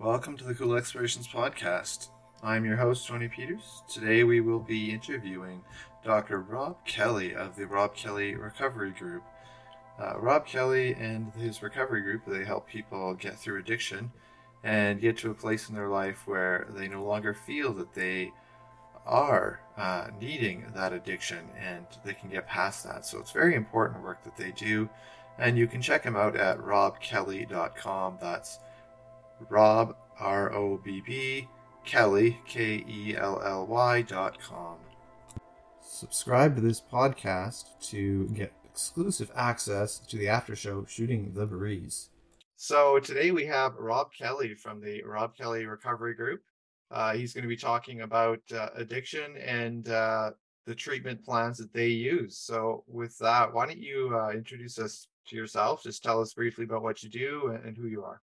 Welcome to the Cool Explorations Podcast. I'm your host, Tony Peters. Today we will be interviewing Dr. Rob Kelly of the Rob Kelly Recovery Group. Uh, Rob Kelly and his recovery group, they help people get through addiction and get to a place in their life where they no longer feel that they are uh, needing that addiction and they can get past that. So it's very important work that they do. And you can check them out at robkelly.com. That's Rob, R O B B, Kelly, K E L L Y dot com. Subscribe to this podcast to get exclusive access to the after show Shooting the Breeze. So today we have Rob Kelly from the Rob Kelly Recovery Group. Uh, he's going to be talking about uh, addiction and uh, the treatment plans that they use. So, with that, why don't you uh, introduce us to yourself? Just tell us briefly about what you do and, and who you are.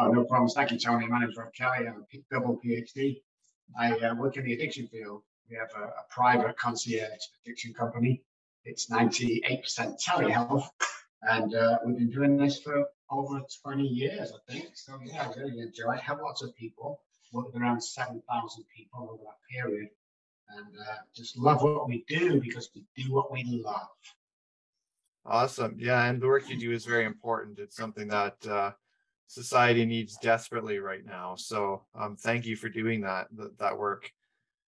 Oh, no problems. Thank you, Tony. My name is Rob Kelly. I'm a double PhD. I uh, work in the addiction field. We have a, a, private concierge addiction company. It's 98% telehealth. And uh, we've been doing this for over 20 years, I think. So, yeah, I really enjoy it. Have lots of people, worked around 7,000 people over that period. And uh, just love what we do because we do what we love. Awesome. Yeah. And the work you do is very important. It's something that, uh, society needs desperately right now. So um, thank you for doing that that, that work.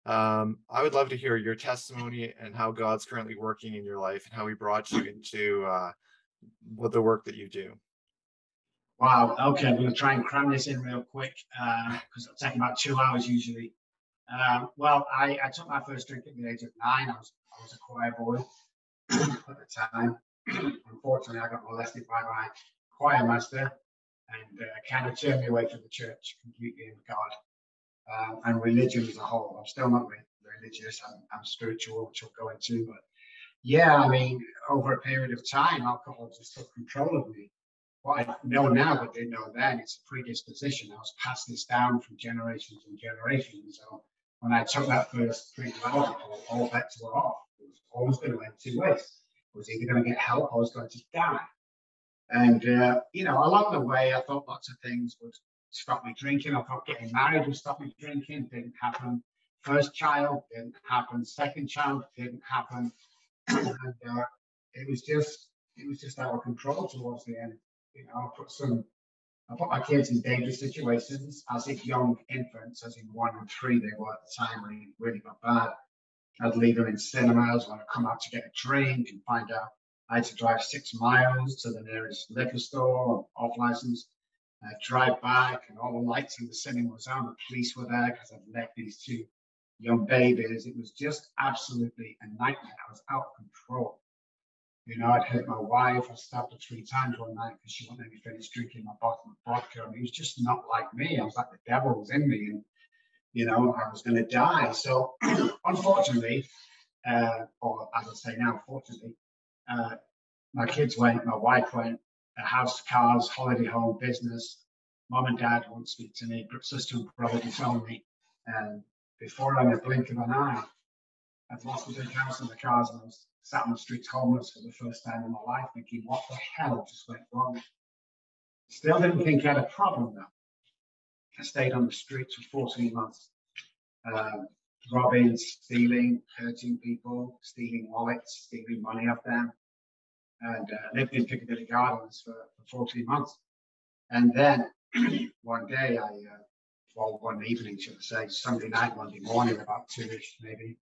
Um, I would love to hear your testimony and how God's currently working in your life and how He brought you into uh, what the work that you do. Wow. Okay, I'm going to try and cram this in real quick because uh, it'll take about two hours usually. Um, well, I, I, took my first drink at the age of nine. I was I was a choir boy at the time. Unfortunately, I got molested by my choir master and uh, kind of turned me away from the church completely and God um, and religion as a whole. I'm still not religious. I'm, I'm spiritual, which I'll go into. But yeah, I mean, over a period of time, alcohol just took control of me. What I know now, but didn't know then, it's a predisposition. I was passed this down from generations and generations. So when I took that first drink of alcohol, all bets were off. It was always going to end two ways. I was either going to get help or I was going to die. And, uh, you know, along the way, I thought lots of things would stop me drinking. I thought getting married would stop me drinking. Didn't happen. First child didn't happen. Second child didn't happen. and uh, it was just, it was just out of control towards the end. You know, I put some, I put my kids in dangerous situations as if young infants, as in one and three they were at the time when it really got bad. I'd leave them in cinemas when I'd come out to get a drink and find out I had to drive six miles to the nearest liquor store off license, uh, drive back, and all the lights in the cinema was on. The police were there because I'd left these two young babies. It was just absolutely a nightmare. I was out of control. You know, I'd hurt my wife. I stabbed her three times one night because she wouldn't let me finish drinking my bottle of vodka. I mean, it was just not like me. I was like the devil was in me, and you know, I was going to die. So, unfortunately, uh, or as I say now, fortunately, uh, my kids went, my wife went, a house, cars, holiday home, business. Mom and dad won't speak to me, sister and brother disown me. And before I'm a blink of an eye, I've lost the big house and the cars, and I was sat on the streets homeless for the first time in my life, thinking, what the hell just went wrong? Still didn't think I had a problem though. I stayed on the streets for 14 months, um, robbing, stealing, hurting people, stealing wallets, stealing money off them, and uh, lived in Piccadilly Gardens for, for 14 months. And then one day, I, uh, well, one evening, should I say, Sunday night, Monday morning, about two-ish maybe,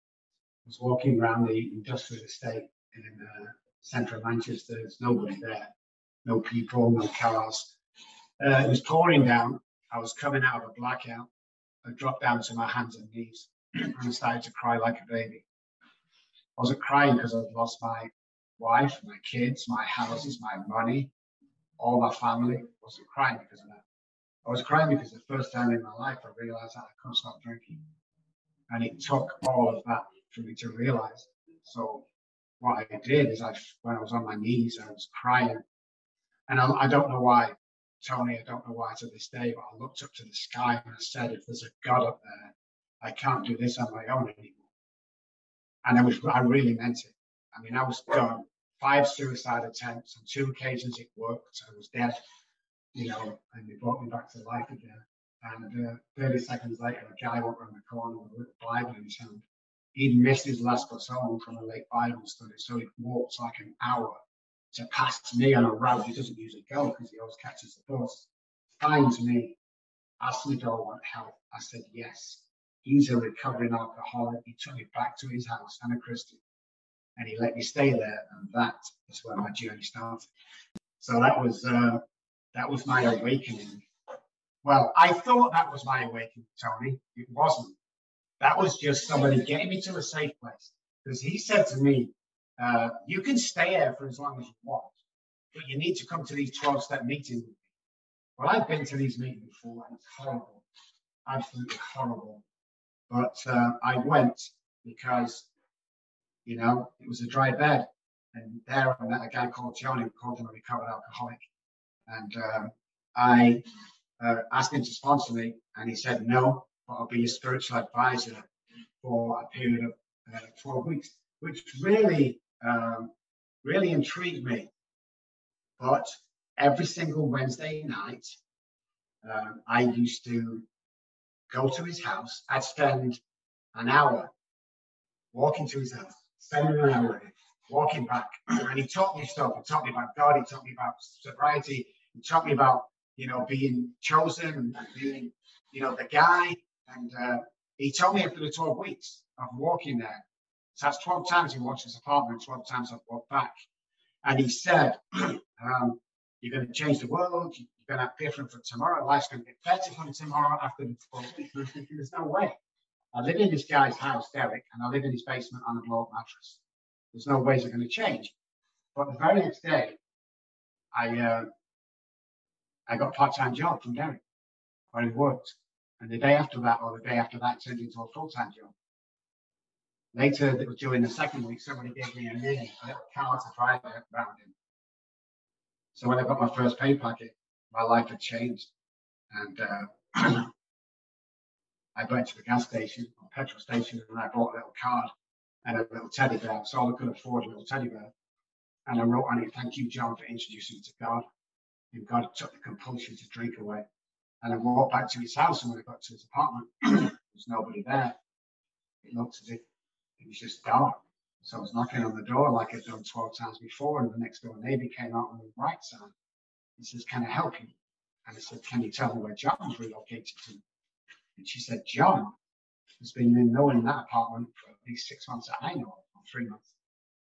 was walking around the industrial estate in uh, central Manchester. There's nobody there, no people, no cars. Uh, it was pouring down. I was coming out of a blackout. I dropped down to my hands and knees and I started to cry like a baby. I wasn't crying because I'd lost my wife, my kids, my houses, my money, all my family. I wasn't crying because of that. I was crying because the first time in my life I realized that I couldn't stop drinking. And it took all of that for me to realize. So what I did is I, when I was on my knees, I was crying. And I, I don't know why, Tony, I don't know why to this day, but I looked up to the sky and I said, if there's a God up there, I can't do this on my own anymore. And I was, I really meant it. I mean, I was done. Five suicide attempts. On two occasions, it worked. I was dead. you know, and they brought me back to life again. And uh, 30 seconds later, a guy walked around the corner with a little Bible in his hand. He'd missed his last bus home from a late Bible study, so he walked like an hour to pass me on a route he doesn't usually go because he always catches the bus. Finds me, asks me do I want help. I said yes. He's a recovering alcoholic. He took me back to his house, Anna Christie, and he let me stay there, and that is where my journey started. So that was uh, that was my awakening. Well, I thought that was my awakening, Tony. It wasn't. That was just somebody getting me to a safe place. Because he said to me, uh, you can stay here for as long as you want, but you need to come to these 12 step meetings. Well, I've been to these meetings before and it's horrible, absolutely horrible. But uh, I went because, you know, it was a dry bed. And there I met a guy called Johnny, who called him a recovered alcoholic. And um, I uh, asked him to sponsor me, and he said no, but I'll be your spiritual advisor for a period of uh, 12 weeks, which really, um, really intrigued me. But every single Wednesday night, um, I used to go to his house. I'd spend an hour walking to his house, spending an hour walking back. And he taught me stuff. He taught me about God. He taught me about sobriety. He taught me about, you know, being chosen and being, you know, the guy. And uh, he told me after the 12 weeks of walking there, so that's 12 times he watched his apartment, 12 times I've walked back. And he said, um, You're going to change the world. Going to have different for tomorrow. Life's going to get better from tomorrow after the 12 weeks. There's no way. I live in this guy's house, Derek, and I live in his basement on a blow up mattress. There's no ways are going to change. But the very next day, I uh, I got a part-time job from Derek where he worked. And the day after that, or the day after that, turned into a full-time job. Later, during the second week, somebody gave me a mini, a little car to drive around in. So when I got my first pay packet, my life had changed. And uh, I went to the gas station, or petrol station, and I bought a little card and a little teddy bear. So all I could afford a little teddy bear. And I wrote on it, thank you, John, for introducing me to God. And God took the compulsion to drink away. And I walked back to his house, and when I got to his apartment, there was nobody there. It looked as if it was just dark. So I was knocking on the door like I'd done 12 times before, and the next door neighbor came out on the right side. He says, Can I help you? And I said, Can you tell me where John's relocated to? And she said, John has been in knowing that apartment for at least six months that I know, or three months.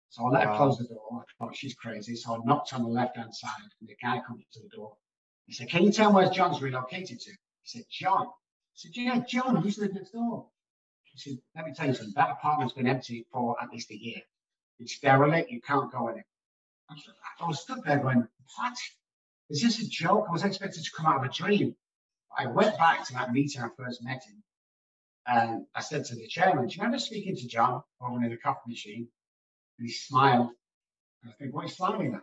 So I let wow. her close the door. I thought she's crazy. So I knocked on the left hand side, and the guy comes to the door. He said, Can you tell me where John's relocated to? He said, John. I said, Yeah, John, he's lived next door. He said, Let me tell you something. That apartment's been empty for at least a year. It's derelict. You can't go in it. I was stood there going, What? Is this a joke? I was expected to come out of a dream. I went back to that meeting I first met him. And I said to the chairman, Do you remember speaking to John over in the coffee machine? And he smiled. And I think, What are you smiling at?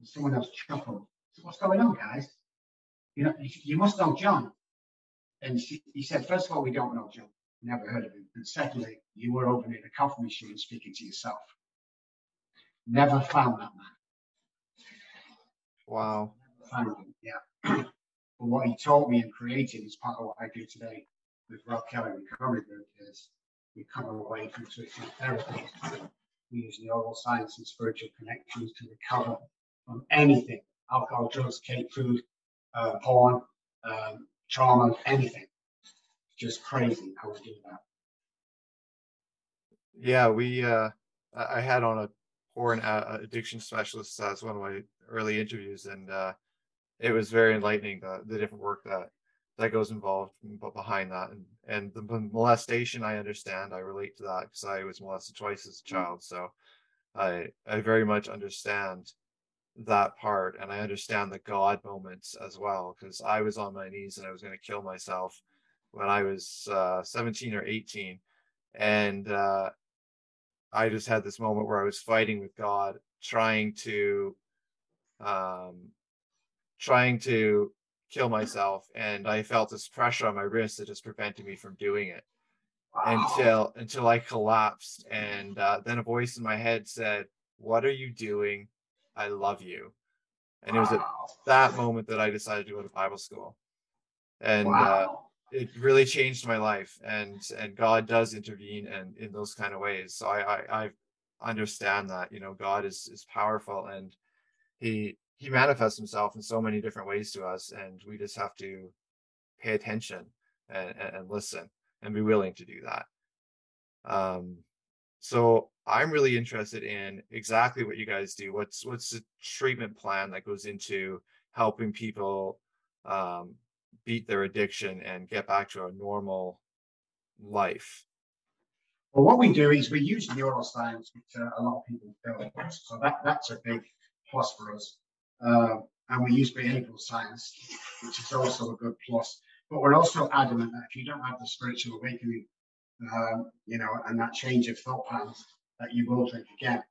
And someone else chuckled. So what's going on, guys? You know, you must know John. And he said, First of all, we don't know John. Never heard of him. And secondly, you were over in the coffee machine speaking to yourself. Never found that man. Wow. Found him, yeah. but what he taught me and created is part of what I do today with Rob Kelly Recovery Group is we come away from traditional therapy. We use neuroscience and spiritual connections to recover from anything alcohol, drugs, cake, food, uh, porn, um, trauma, anything. Just crazy how we do that. Yeah, we, uh, I had on a porn uh, addiction specialist as one of my early interviews, and uh, it was very enlightening the, the different work that that goes involved behind that and and the molestation i understand i relate to that because i was molested twice as a mm. child so i i very much understand that part and i understand the god moments as well because i was on my knees and i was going to kill myself when i was uh, 17 or 18 and uh, i just had this moment where i was fighting with god trying to um trying to kill myself and i felt this pressure on my wrist that just prevented me from doing it wow. until until i collapsed and uh, then a voice in my head said what are you doing i love you And wow. it was at that moment that I decided to go to Bible school. And uh, wow. uh, it really changed my life. And and God does intervene and in those kind of ways. So I, I I understand that, you know, God is is powerful and he he manifests himself in so many different ways to us and we just have to pay attention and, and, listen and be willing to do that um so i'm really interested in exactly what you guys do what's what's the treatment plan that goes into helping people um beat their addiction and get back to a normal life well what we do is we use neuroscience which uh, a lot of people don't so that that's a big plus for us uh, and we use behavioral science, which is also a good plus. But we're also adamant that if you don't have the spiritual awakening, um, you know, and that change of thought patterns, that you will drink again.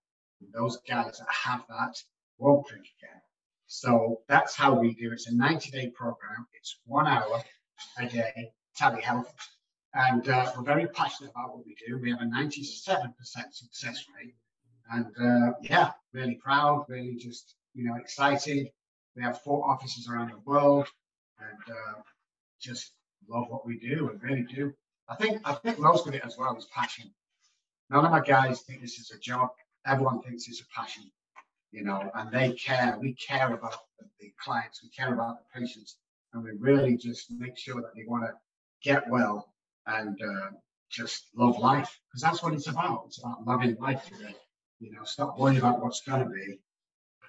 And those guys that have that won't drink again. So that's how we do it. It's a 90 day program. It's one hour a day, telehealth. And uh, we're very passionate about what we do. We have a 97% success rate. And uh, yeah, really proud, really just you know, excited. We have four offices around the world, and uh, just love what we do. We really do. I think I think most of it as well is passion. None of my guys think this is a job. Everyone thinks it's a passion, you know, and they care. We care about the, clients. We care about the patients, and we really just make sure that they want to get well and uh, just love life because that's what it's about. It's about loving life today. You know, stop worrying about what's going to be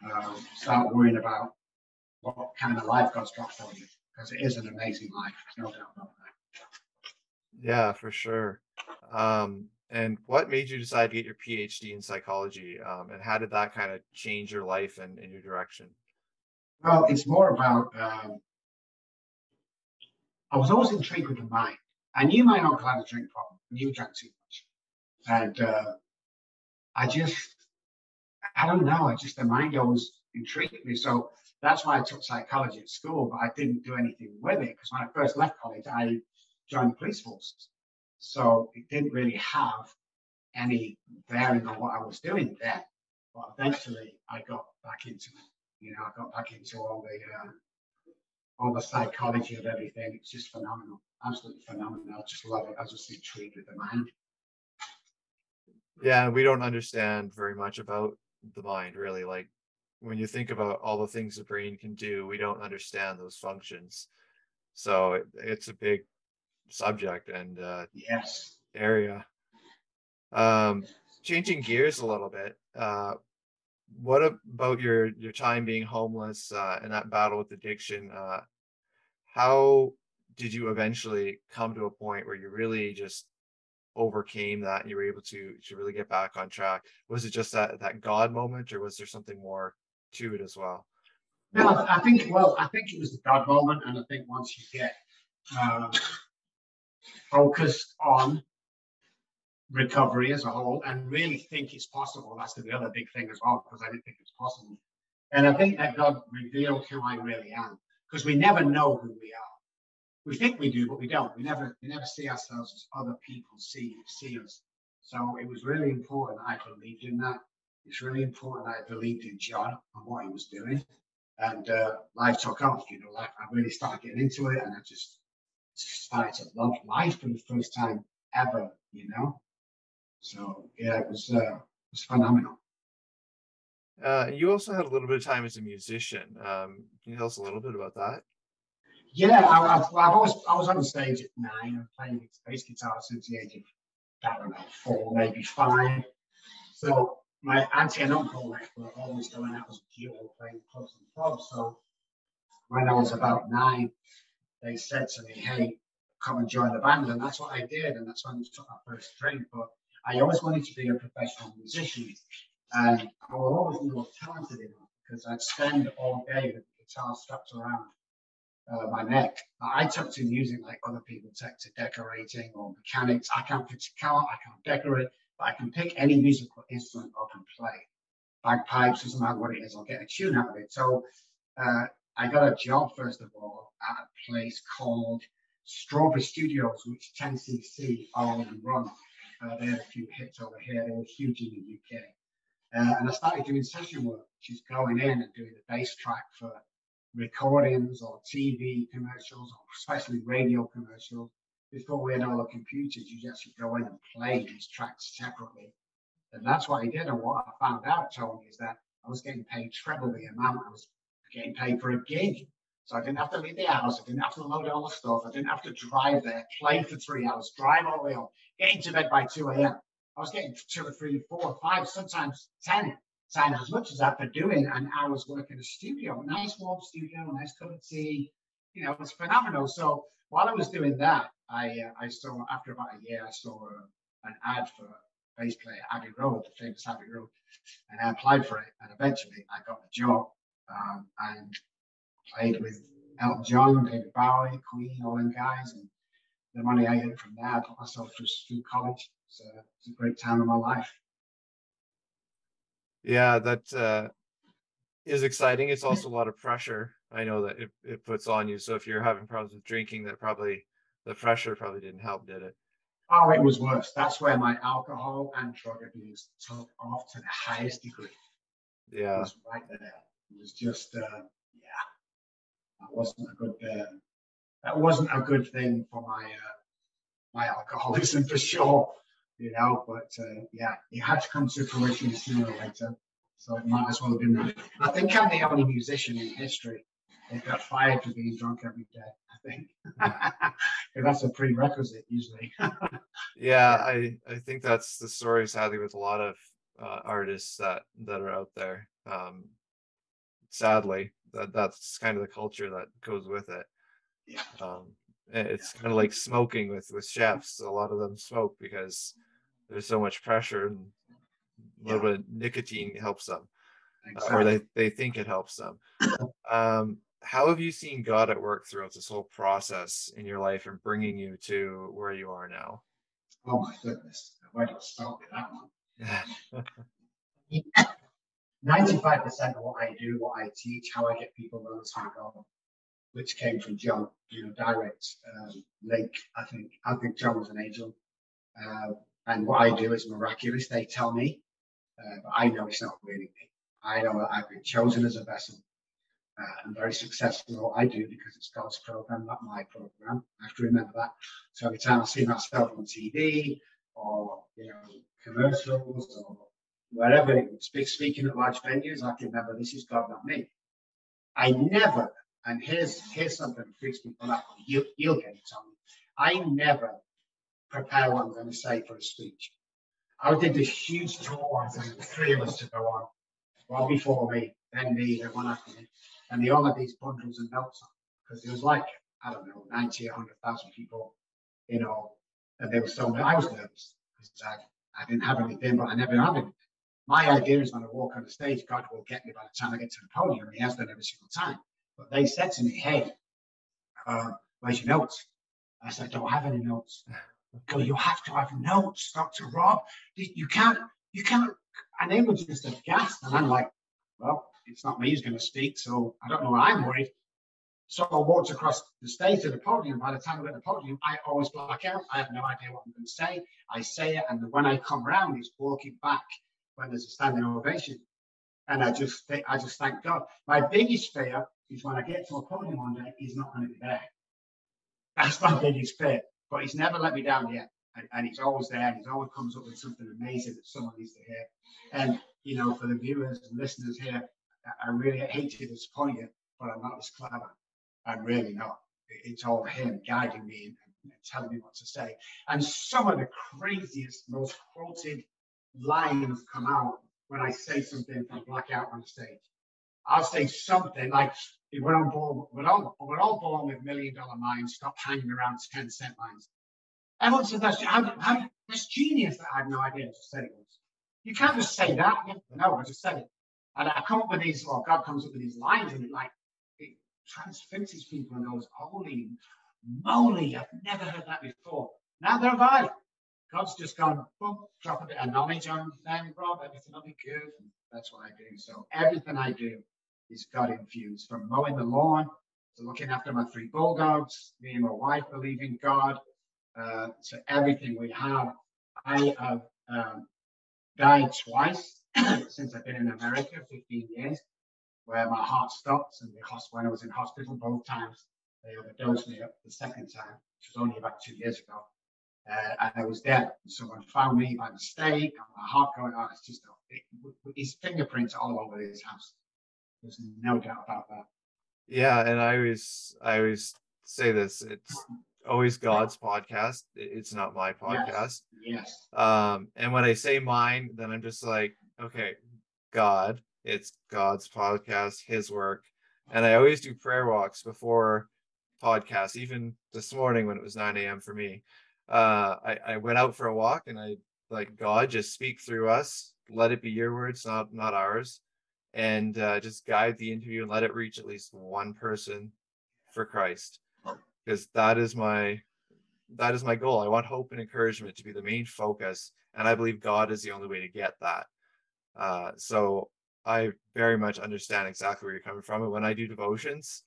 um, start worrying about what kind of life God's got for you because it is an amazing life. No doubt about that. Yeah, for sure. Um, and what made you decide to get your PhD in psychology? Um, and how did that kind of change your life and, and your direction? Well, it's more about, um, I was always intrigued with the mind. I knew my uncle had a drink problem. I knew drank too much. And uh, I just I don't know. I just the mind always intrigued me. So that's why I took psychology at school, but I didn't do anything with it because when I first left college, I joined the police force. So it didn't really have any bearing on what I was doing then. But eventually, I got back into it. You know, I got back into all the uh, all the psychology of everything. It's just phenomenal, absolutely phenomenal. I just love it. I was just intrigued with the mind. Yeah, we don't understand very much about the mind really like when you think about all the things the brain can do we don't understand those functions so it, it's a big subject and uh yes. area. Um changing gears a little bit uh what about your your time being homeless uh and that battle with addiction uh how did you eventually come to a point where you really just overcame that and you were able to to really get back on track? Was it just that that god moment or was there something more to it as well? No i think well i think it was the god moment and i think once you get uh, focused on recovery as a whole and really think it's possible that's the other big thing as well because i didn't think it's possible and i think that god revealed who i really am because we never know who we are we think we do, but we don't. We never we never see ourselves as other people see see us. So it was really important I believed in that. It's really important I believed in John and what he was doing. And uh, life took off, you know, like I really started getting into it and I just started to love life for the first time ever, you know. So yeah, it was uh, it was phenomenal. Uh, you also had a little bit of time as a musician. Um, can you tell us a little bit about that? Yeah, I, have I've always I was on stage at nine. I'm playing bass guitar since the age of I don't know four, maybe five. So my auntie and uncle were always going out as a duo playing clubs and pubs. So when I was about nine, they said to me, "Hey, come and join the band," and that's what I did, and that's when I took my first drink. But I always wanted to be a professional musician, and I was always more talented enough because I'd spend all day with the guitar strapped around uh, my neck. I took to music like other people take to decorating or mechanics. I can't fix a car, I can't decorate, but I can pick any musical instrument up and play. Bagpipes, doesn't matter what it is, I'll get a tune out of it. So uh, I got a job, first of all, at a place called Strawberry Studios, which 10cc own and run. Uh, they had a few hits over here. They were huge in the UK. Uh, and I started doing session work, which is going in and doing the bass track for recordings or TV commercials, or especially radio commercials. Before we had all the computers, you actually go in and play these tracks separately. And that's what I did. And what I found out, Tony, is that I was getting paid treble the amount I was getting paid for a gig. So I didn't have to leave the house. I didn't have to load all the stuff. I didn't have to drive there, play for three hours, drive all the way home, get into bed by 2 a.m. I was getting two or three, four five, sometimes 10 times as much as that for doing an hour's work in a studio. A Nice warm studio, nice cup of tea. You know, it's phenomenal. So while I was doing that, I uh, I saw after about a year, I saw uh, an ad for bass player Abbey Road, the famous Abbey Road, and I applied for it, and eventually I got the job um, and played with Elton John, David Bowie, Queen, all them guys, and the money I earned from there, I got myself through, through college. So it's a great time of my life. Yeah, that uh, is exciting. It's also a lot of pressure. I know that it, it puts on you. So if you're having problems with drinking, that probably the pressure probably didn't help, did it? Oh, it was worse. That's where my alcohol and drug abuse took off to the highest degree. Yeah. It was right there. It was just, uh, yeah, that wasn't a good, uh, that wasn't a good thing for my, uh, my alcoholism for sure, you know, but, uh, yeah, it had to come to fruition sooner or later. So it might as well have been. I think I'm the only musician in history that got fired for being drunk every day. I think that's a prerequisite usually. yeah, I I think that's the story sadly with a lot of uh, artists that that are out there. Um, sadly, that that's kind of the culture that goes with it. Yeah. Um, it's kind of like smoking with with chefs. A lot of them smoke because there's so much pressure and a little yeah. bit of nicotine helps them, exactly. uh, or they they think it helps them. Um, how have you seen God at work throughout this whole process in your life and bringing you to where you are now? Oh my goodness, where do I start with that one? 95% of what I do, what I teach, how I get people to understand God, which came from John, you know, direct um, link. I think I think John was an angel. Uh, and what I do is miraculous. They tell me, uh, but I know it's not really me. I know I've been chosen as a vessel uh, I'm very successful at what I do because it's God's program, not my program. I have to remember that. So every time I see myself on TV or you know commercials or wherever, speaking at large venues, I can remember this is God, not me. I never, and here's here's something that freaks people out. You, you'll get it, Tommy. I never prepare what I'm going to say for a speech. I did this huge tour, and the three of us to go on, well before me, then me, then one after me and they all had these bundles and notes on because there was like I don't know 90 or 100,000 people you know and they were so I was nervous because I, I didn't have anything but I never had anything my idea is when I walk on the stage God will get me by the time I get to the podium and he has done every single time but they said to me hey uh, where's your notes I said I don't have any notes go you have to have notes Dr. Rob you can't you can't and they were just aghast and I'm like well it's not me who's going to speak, so I don't know why I'm worried. So I walked across the stage to the podium. By the time I get to the podium, I always black out. I have no idea what I'm going to say. I say it, and when I come round, it's walking back when there's a standing ovation. And I just, I just thank God. My biggest fear is when I get to a podium one day, he's not going to be there. That's my biggest fear. But he's never let me down yet. And, and he's always there. And he's always comes up with something amazing that someone needs to hear. And, you know, for the viewers and listeners here, I really hate to disappoint you, but I'm not as clever. I'm really not. It's all him guiding me and, and telling me what to say. And some of the craziest, most quoted lines come out when I say something from blackout on stage. I'll say something like, we're, on board, we're, all, we're all born with million dollar minds, stop hanging around 10 cent lines. Everyone says that's, how, how, that's genius. That I have no idea. I just said it was. You can't just say that. No, I just said it. And I come up with these, or God comes up with these lines, and it like it transfixes people and goes, "Holy moly, I've never heard that before." Now there have I. God's just gone, boom, drop a bit of knowledge on them, Rob. Everything will be good. That's what I do. So everything I do is God infused, from mowing the lawn to looking after my three bulldogs. Me and my wife believe in God. Uh, to everything we have. I have um, died twice since I've been in America, 15 years, where my heart stopped and the when I was in hospital both times, they overdosed me up the second time, which was only about two years ago. Uh, and I was dead. Someone found me by mistake, and my heart going on. It's just it, his fingerprints all over his house. There's no doubt about that. Yeah, and I always I always say this. It's always God's podcast. It's not my podcast. Yes. yes. Um, and when I say mine, then I'm just like, okay, God. It's God's podcast, His work, and I always do prayer walks before podcasts. Even this morning when it was 9 a.m. for me, uh, I, I went out for a walk and I like God just speak through us. Let it be your words, not not ours, and uh, just guide the interview and let it reach at least one person for Christ, because that is my that is my goal. I want hope and encouragement to be the main focus, and I believe God is the only way to get that. Uh, so I very much understand exactly where you're coming from. And when I do devotions,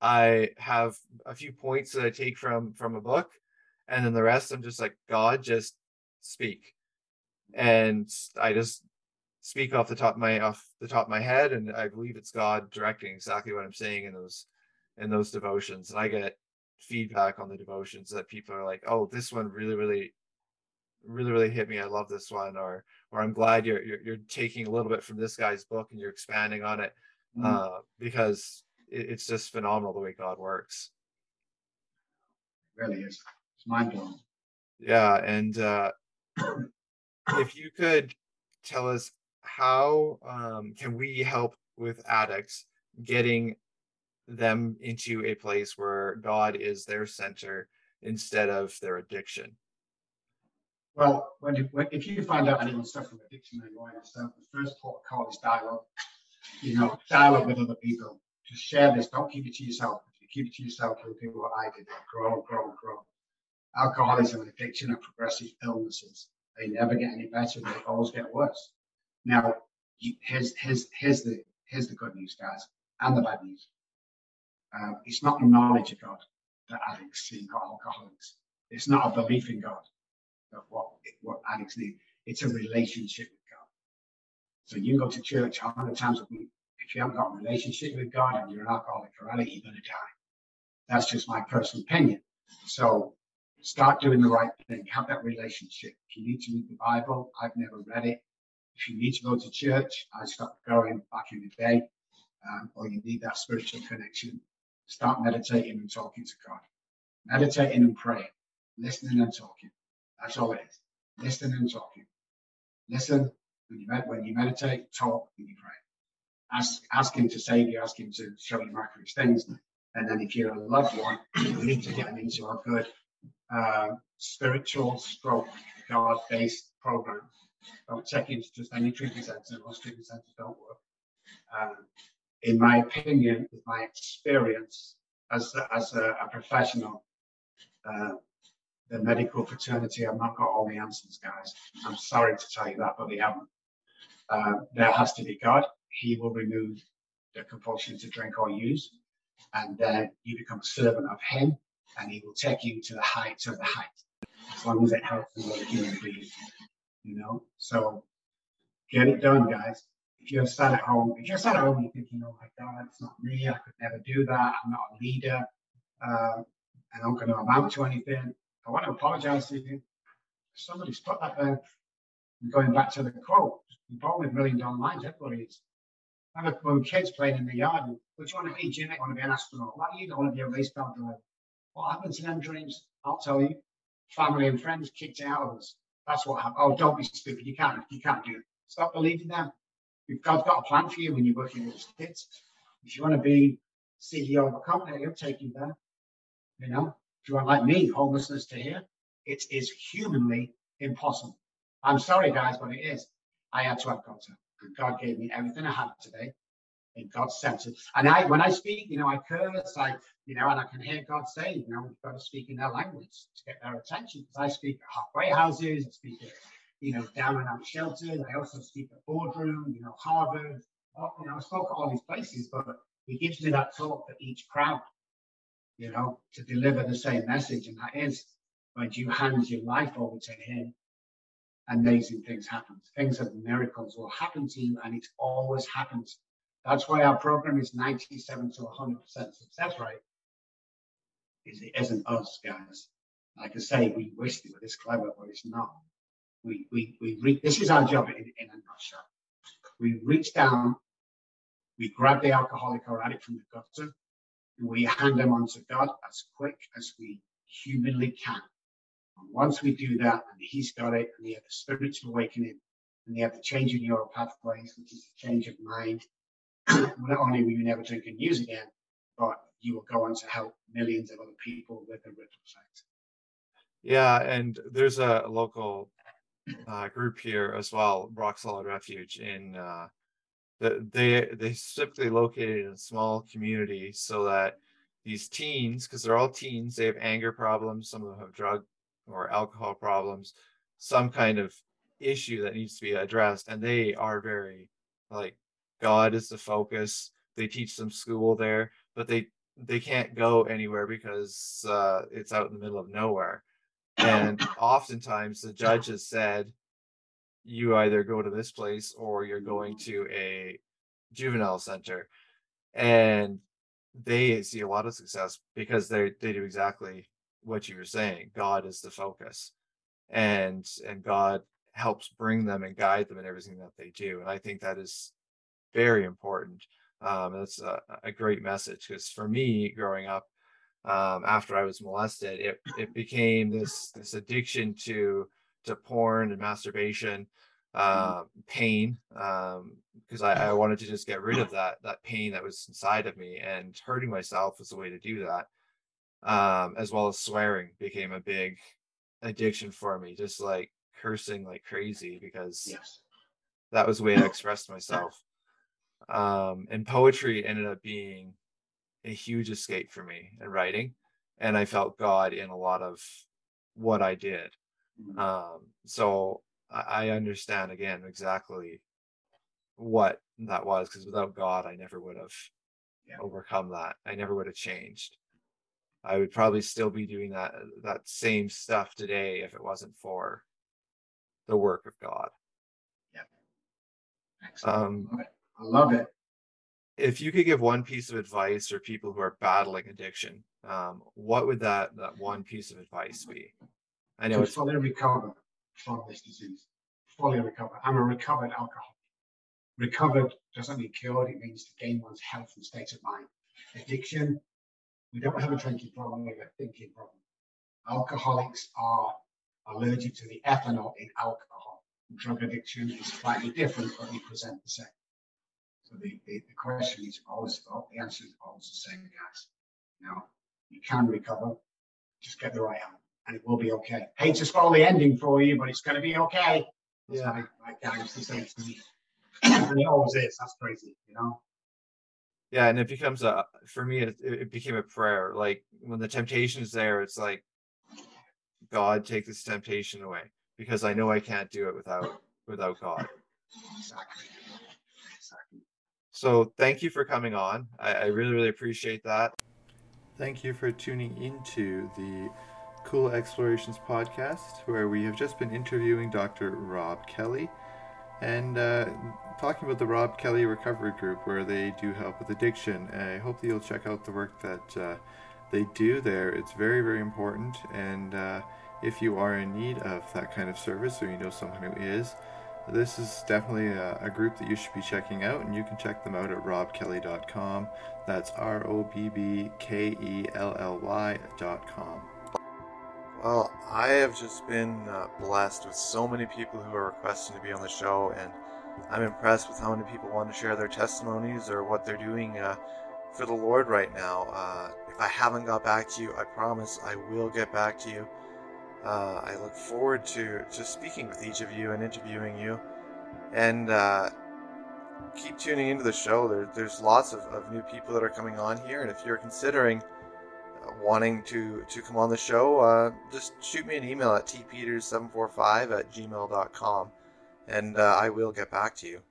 I have a few points that I take from from a book, and then the rest I'm just like God just speak, and I just speak off the top of my off the top of my head, and I believe it's God directing exactly what I'm saying in those in those devotions, and I get feedback on the devotions that people are like, oh, this one really really really really hit me. I love this one, or or I'm glad you're you're, you're taking a little bit from this guy's book and you're expanding on it, mm-hmm. uh, because it, it's just phenomenal the way God works. It really is mind blowing. Yeah, and uh, if you could tell us how um, can we help with addicts getting them into a place where God is their center instead of their addiction? Well, when, you, when if you find out anyone's suffering addiction and going yourself, the first protocol is dialogue. You know, dialogue with other people. Just share this. Don't keep it to yourself. If you keep it to yourself, you'll do what I did. Grow, grow, grow alcoholism and addiction are progressive illnesses. They never get any better. They always get worse. Now, here's, here's, here's, the, here's the good news, guys, and the bad news. Um, it's not the knowledge of God that addicts see alcoholics. It's not a belief in God that what, what addicts need. It's a relationship with God. So you go to church hundred times a week. If you haven't got a relationship with God and you're an alcoholic or addict, you're going to die. That's just my personal opinion. So Start doing the right thing. Have that relationship. If you need to read the Bible, I've never read it. If you need to go to church, I stopped going back in the day. Um, or you need that spiritual connection. Start meditating and talking to God. Meditating and praying. Listening and talking. That's all it is. Listening and talking. Listen when you, med- when you meditate, talk, when you pray. Ask, ask Him to save you, ask Him to show you miraculous things. And then if you're a loved one, you need to get them into a good uh, spiritual stroke God based program. Don't check into just any treatment center. Most treatment centers don't work. Um, in my opinion, with my experience as, as a, a professional, uh, the medical fraternity have not got all the answers, guys. I'm sorry to tell you that, but they haven't. Uh, there has to be God. He will remove the compulsion to drink or use, and then you become a servant of Him and he will take you to the heights of the height as long as it helps another human being. You know, so get it done, guys. If you're sat at home, if you're sat at home you're thinking, "Oh my God, it's not me. I could never do that. I'm not a leader, uh, and I'm not going to amount to anything," I want to apologize to you. Somebody's put that there. going back to the quote, you're born with million dollar minds. Everybody is. I remember when kids playing in the yard, you want to be, Jimmy? I want to be an astronaut. Why do you want to be a race car driver? What happened to them dreams? I'll tell you. Family and friends kicked out of us. That's what happened. Oh, don't be stupid. You can't. You can't do it. Stop believing them. God's got a plan for you when you're working with his kids. If you want to be CEO of a company, he'll take you there. You know, if you want like me, homelessness to here, it is humanly impossible. I'm sorry, guys, but it is. I had to have to. And God gave me everything I had today in God's center. And I, when I speak, you know, I curse, I, you know, and I can hear God say, you know, we've got to speak in their language to get their attention. Because I speak at halfway houses, I speak at, you know, down and out shelters. I also speak at boardroom, you know, Harvard. You know, I spoke at all these places, but He gives me that talk for each crowd, you know, to deliver the same message, and that is when you hand your life over to Him amazing things happen. Things of miracles will happen to you, and it always happens. That's why our program is 97 to 100% success rate. Is it isn't us, guys. Like I say, we wish they were this clever, but it's not. We we we re- this is our job in, in a nutshell. We reach down, we grab the alcoholic or addict from the gutter, and we hand them on to God as quick as we humanly can. And once we do that, and He's got it, and they have the spiritual awakening, and they have the change in neural pathways, which is the change of mind, not only will you never drink and use again, but you will go on to help millions of other people with the ripple effect. Yeah, and there's a local uh, group here as well, Rock Solid Refuge, in uh, the, they they specifically located in a small community so that these teens, because they're all teens, they have anger problems, some of them have drug or alcohol problems, some kind of issue that needs to be addressed, and they are very like God is the focus. They teach them school there, but they they can't go anywhere because uh, it's out in the middle of nowhere. And oftentimes the judge has said, you either go to this place or you're going to a juvenile center. And they see a lot of success because they they do exactly what you were saying. God is the focus. And and God helps bring them and guide them in everything that they do. And I think that is very important. Um, that's a, a great message because for me, growing up, um, after I was molested, it it became this this addiction to to porn and masturbation, uh, pain, because um, I, I wanted to just get rid of that that pain that was inside of me, and hurting myself was a way to do that. Um, as well as swearing became a big addiction for me, just like cursing like crazy because yes. that was the way I expressed myself. Um, and poetry ended up being a huge escape for me in writing. And I felt God in a lot of what I did. Mm-hmm. Um, so I, I understand again exactly what that was because without God, I never would have yeah. overcome that. I never would have changed. I would probably still be doing that that same stuff today if it wasn't for the work of God. Yeah. Excellent. Um, I love it. If you could give one piece of advice for people who are battling addiction, um, what would that that one piece of advice be? I know to it's fully recover from this disease. Fully recover. I'm a recovered alcoholic. Recovered doesn't mean cured. It means to gain one's health and state of mind. Addiction, we don't have a drinking problem. We have a thinking problem. Alcoholics are allergic to the ethanol in alcohol. Drug addiction is slightly different, but they present the same. So the, the, the question is always, the answer is always the same, guys. You know, you can recover, just get the right help, and it will be okay. Hate to spoil the ending for you, but it's going to be okay. That's yeah. my, guy used to say to me. and it always is. That's crazy, you know? Yeah, and it becomes a, for me, it, it became a prayer. Like when the temptation is there, it's like, God, take this temptation away because I know I can't do it without without God. Exactly. So thank you for coming on. I, I really, really appreciate that. Thank you for tuning into the Cool Explorations podcast, where we have just been interviewing Dr. Rob Kelly and uh, talking about the Rob Kelly Recovery Group, where they do help with addiction. I hope that you'll check out the work that uh, they do there. It's very, very important. And uh, if you are in need of that kind of service, or you know someone who is, this is definitely a, a, group that you should be checking out, and you can check them out at robkelly.com. That's R O B B K E L L Y.com. Well, I have just been uh, blessed with so many people who are requesting to be on the show, and I'm impressed with how many people want to share their testimonies or what they're doing uh, for the Lord right now. Uh, if I haven't got back to you, I promise I will get back to you. Uh, I look forward to, to speaking with each of you and interviewing you. And uh, keep tuning into the show. There, there's lots of, of new people that are coming on here. And if you're considering uh, wanting to, to come on the show, uh, just shoot me an email at tpeters745 at gmail.com. And uh, I will get back to you.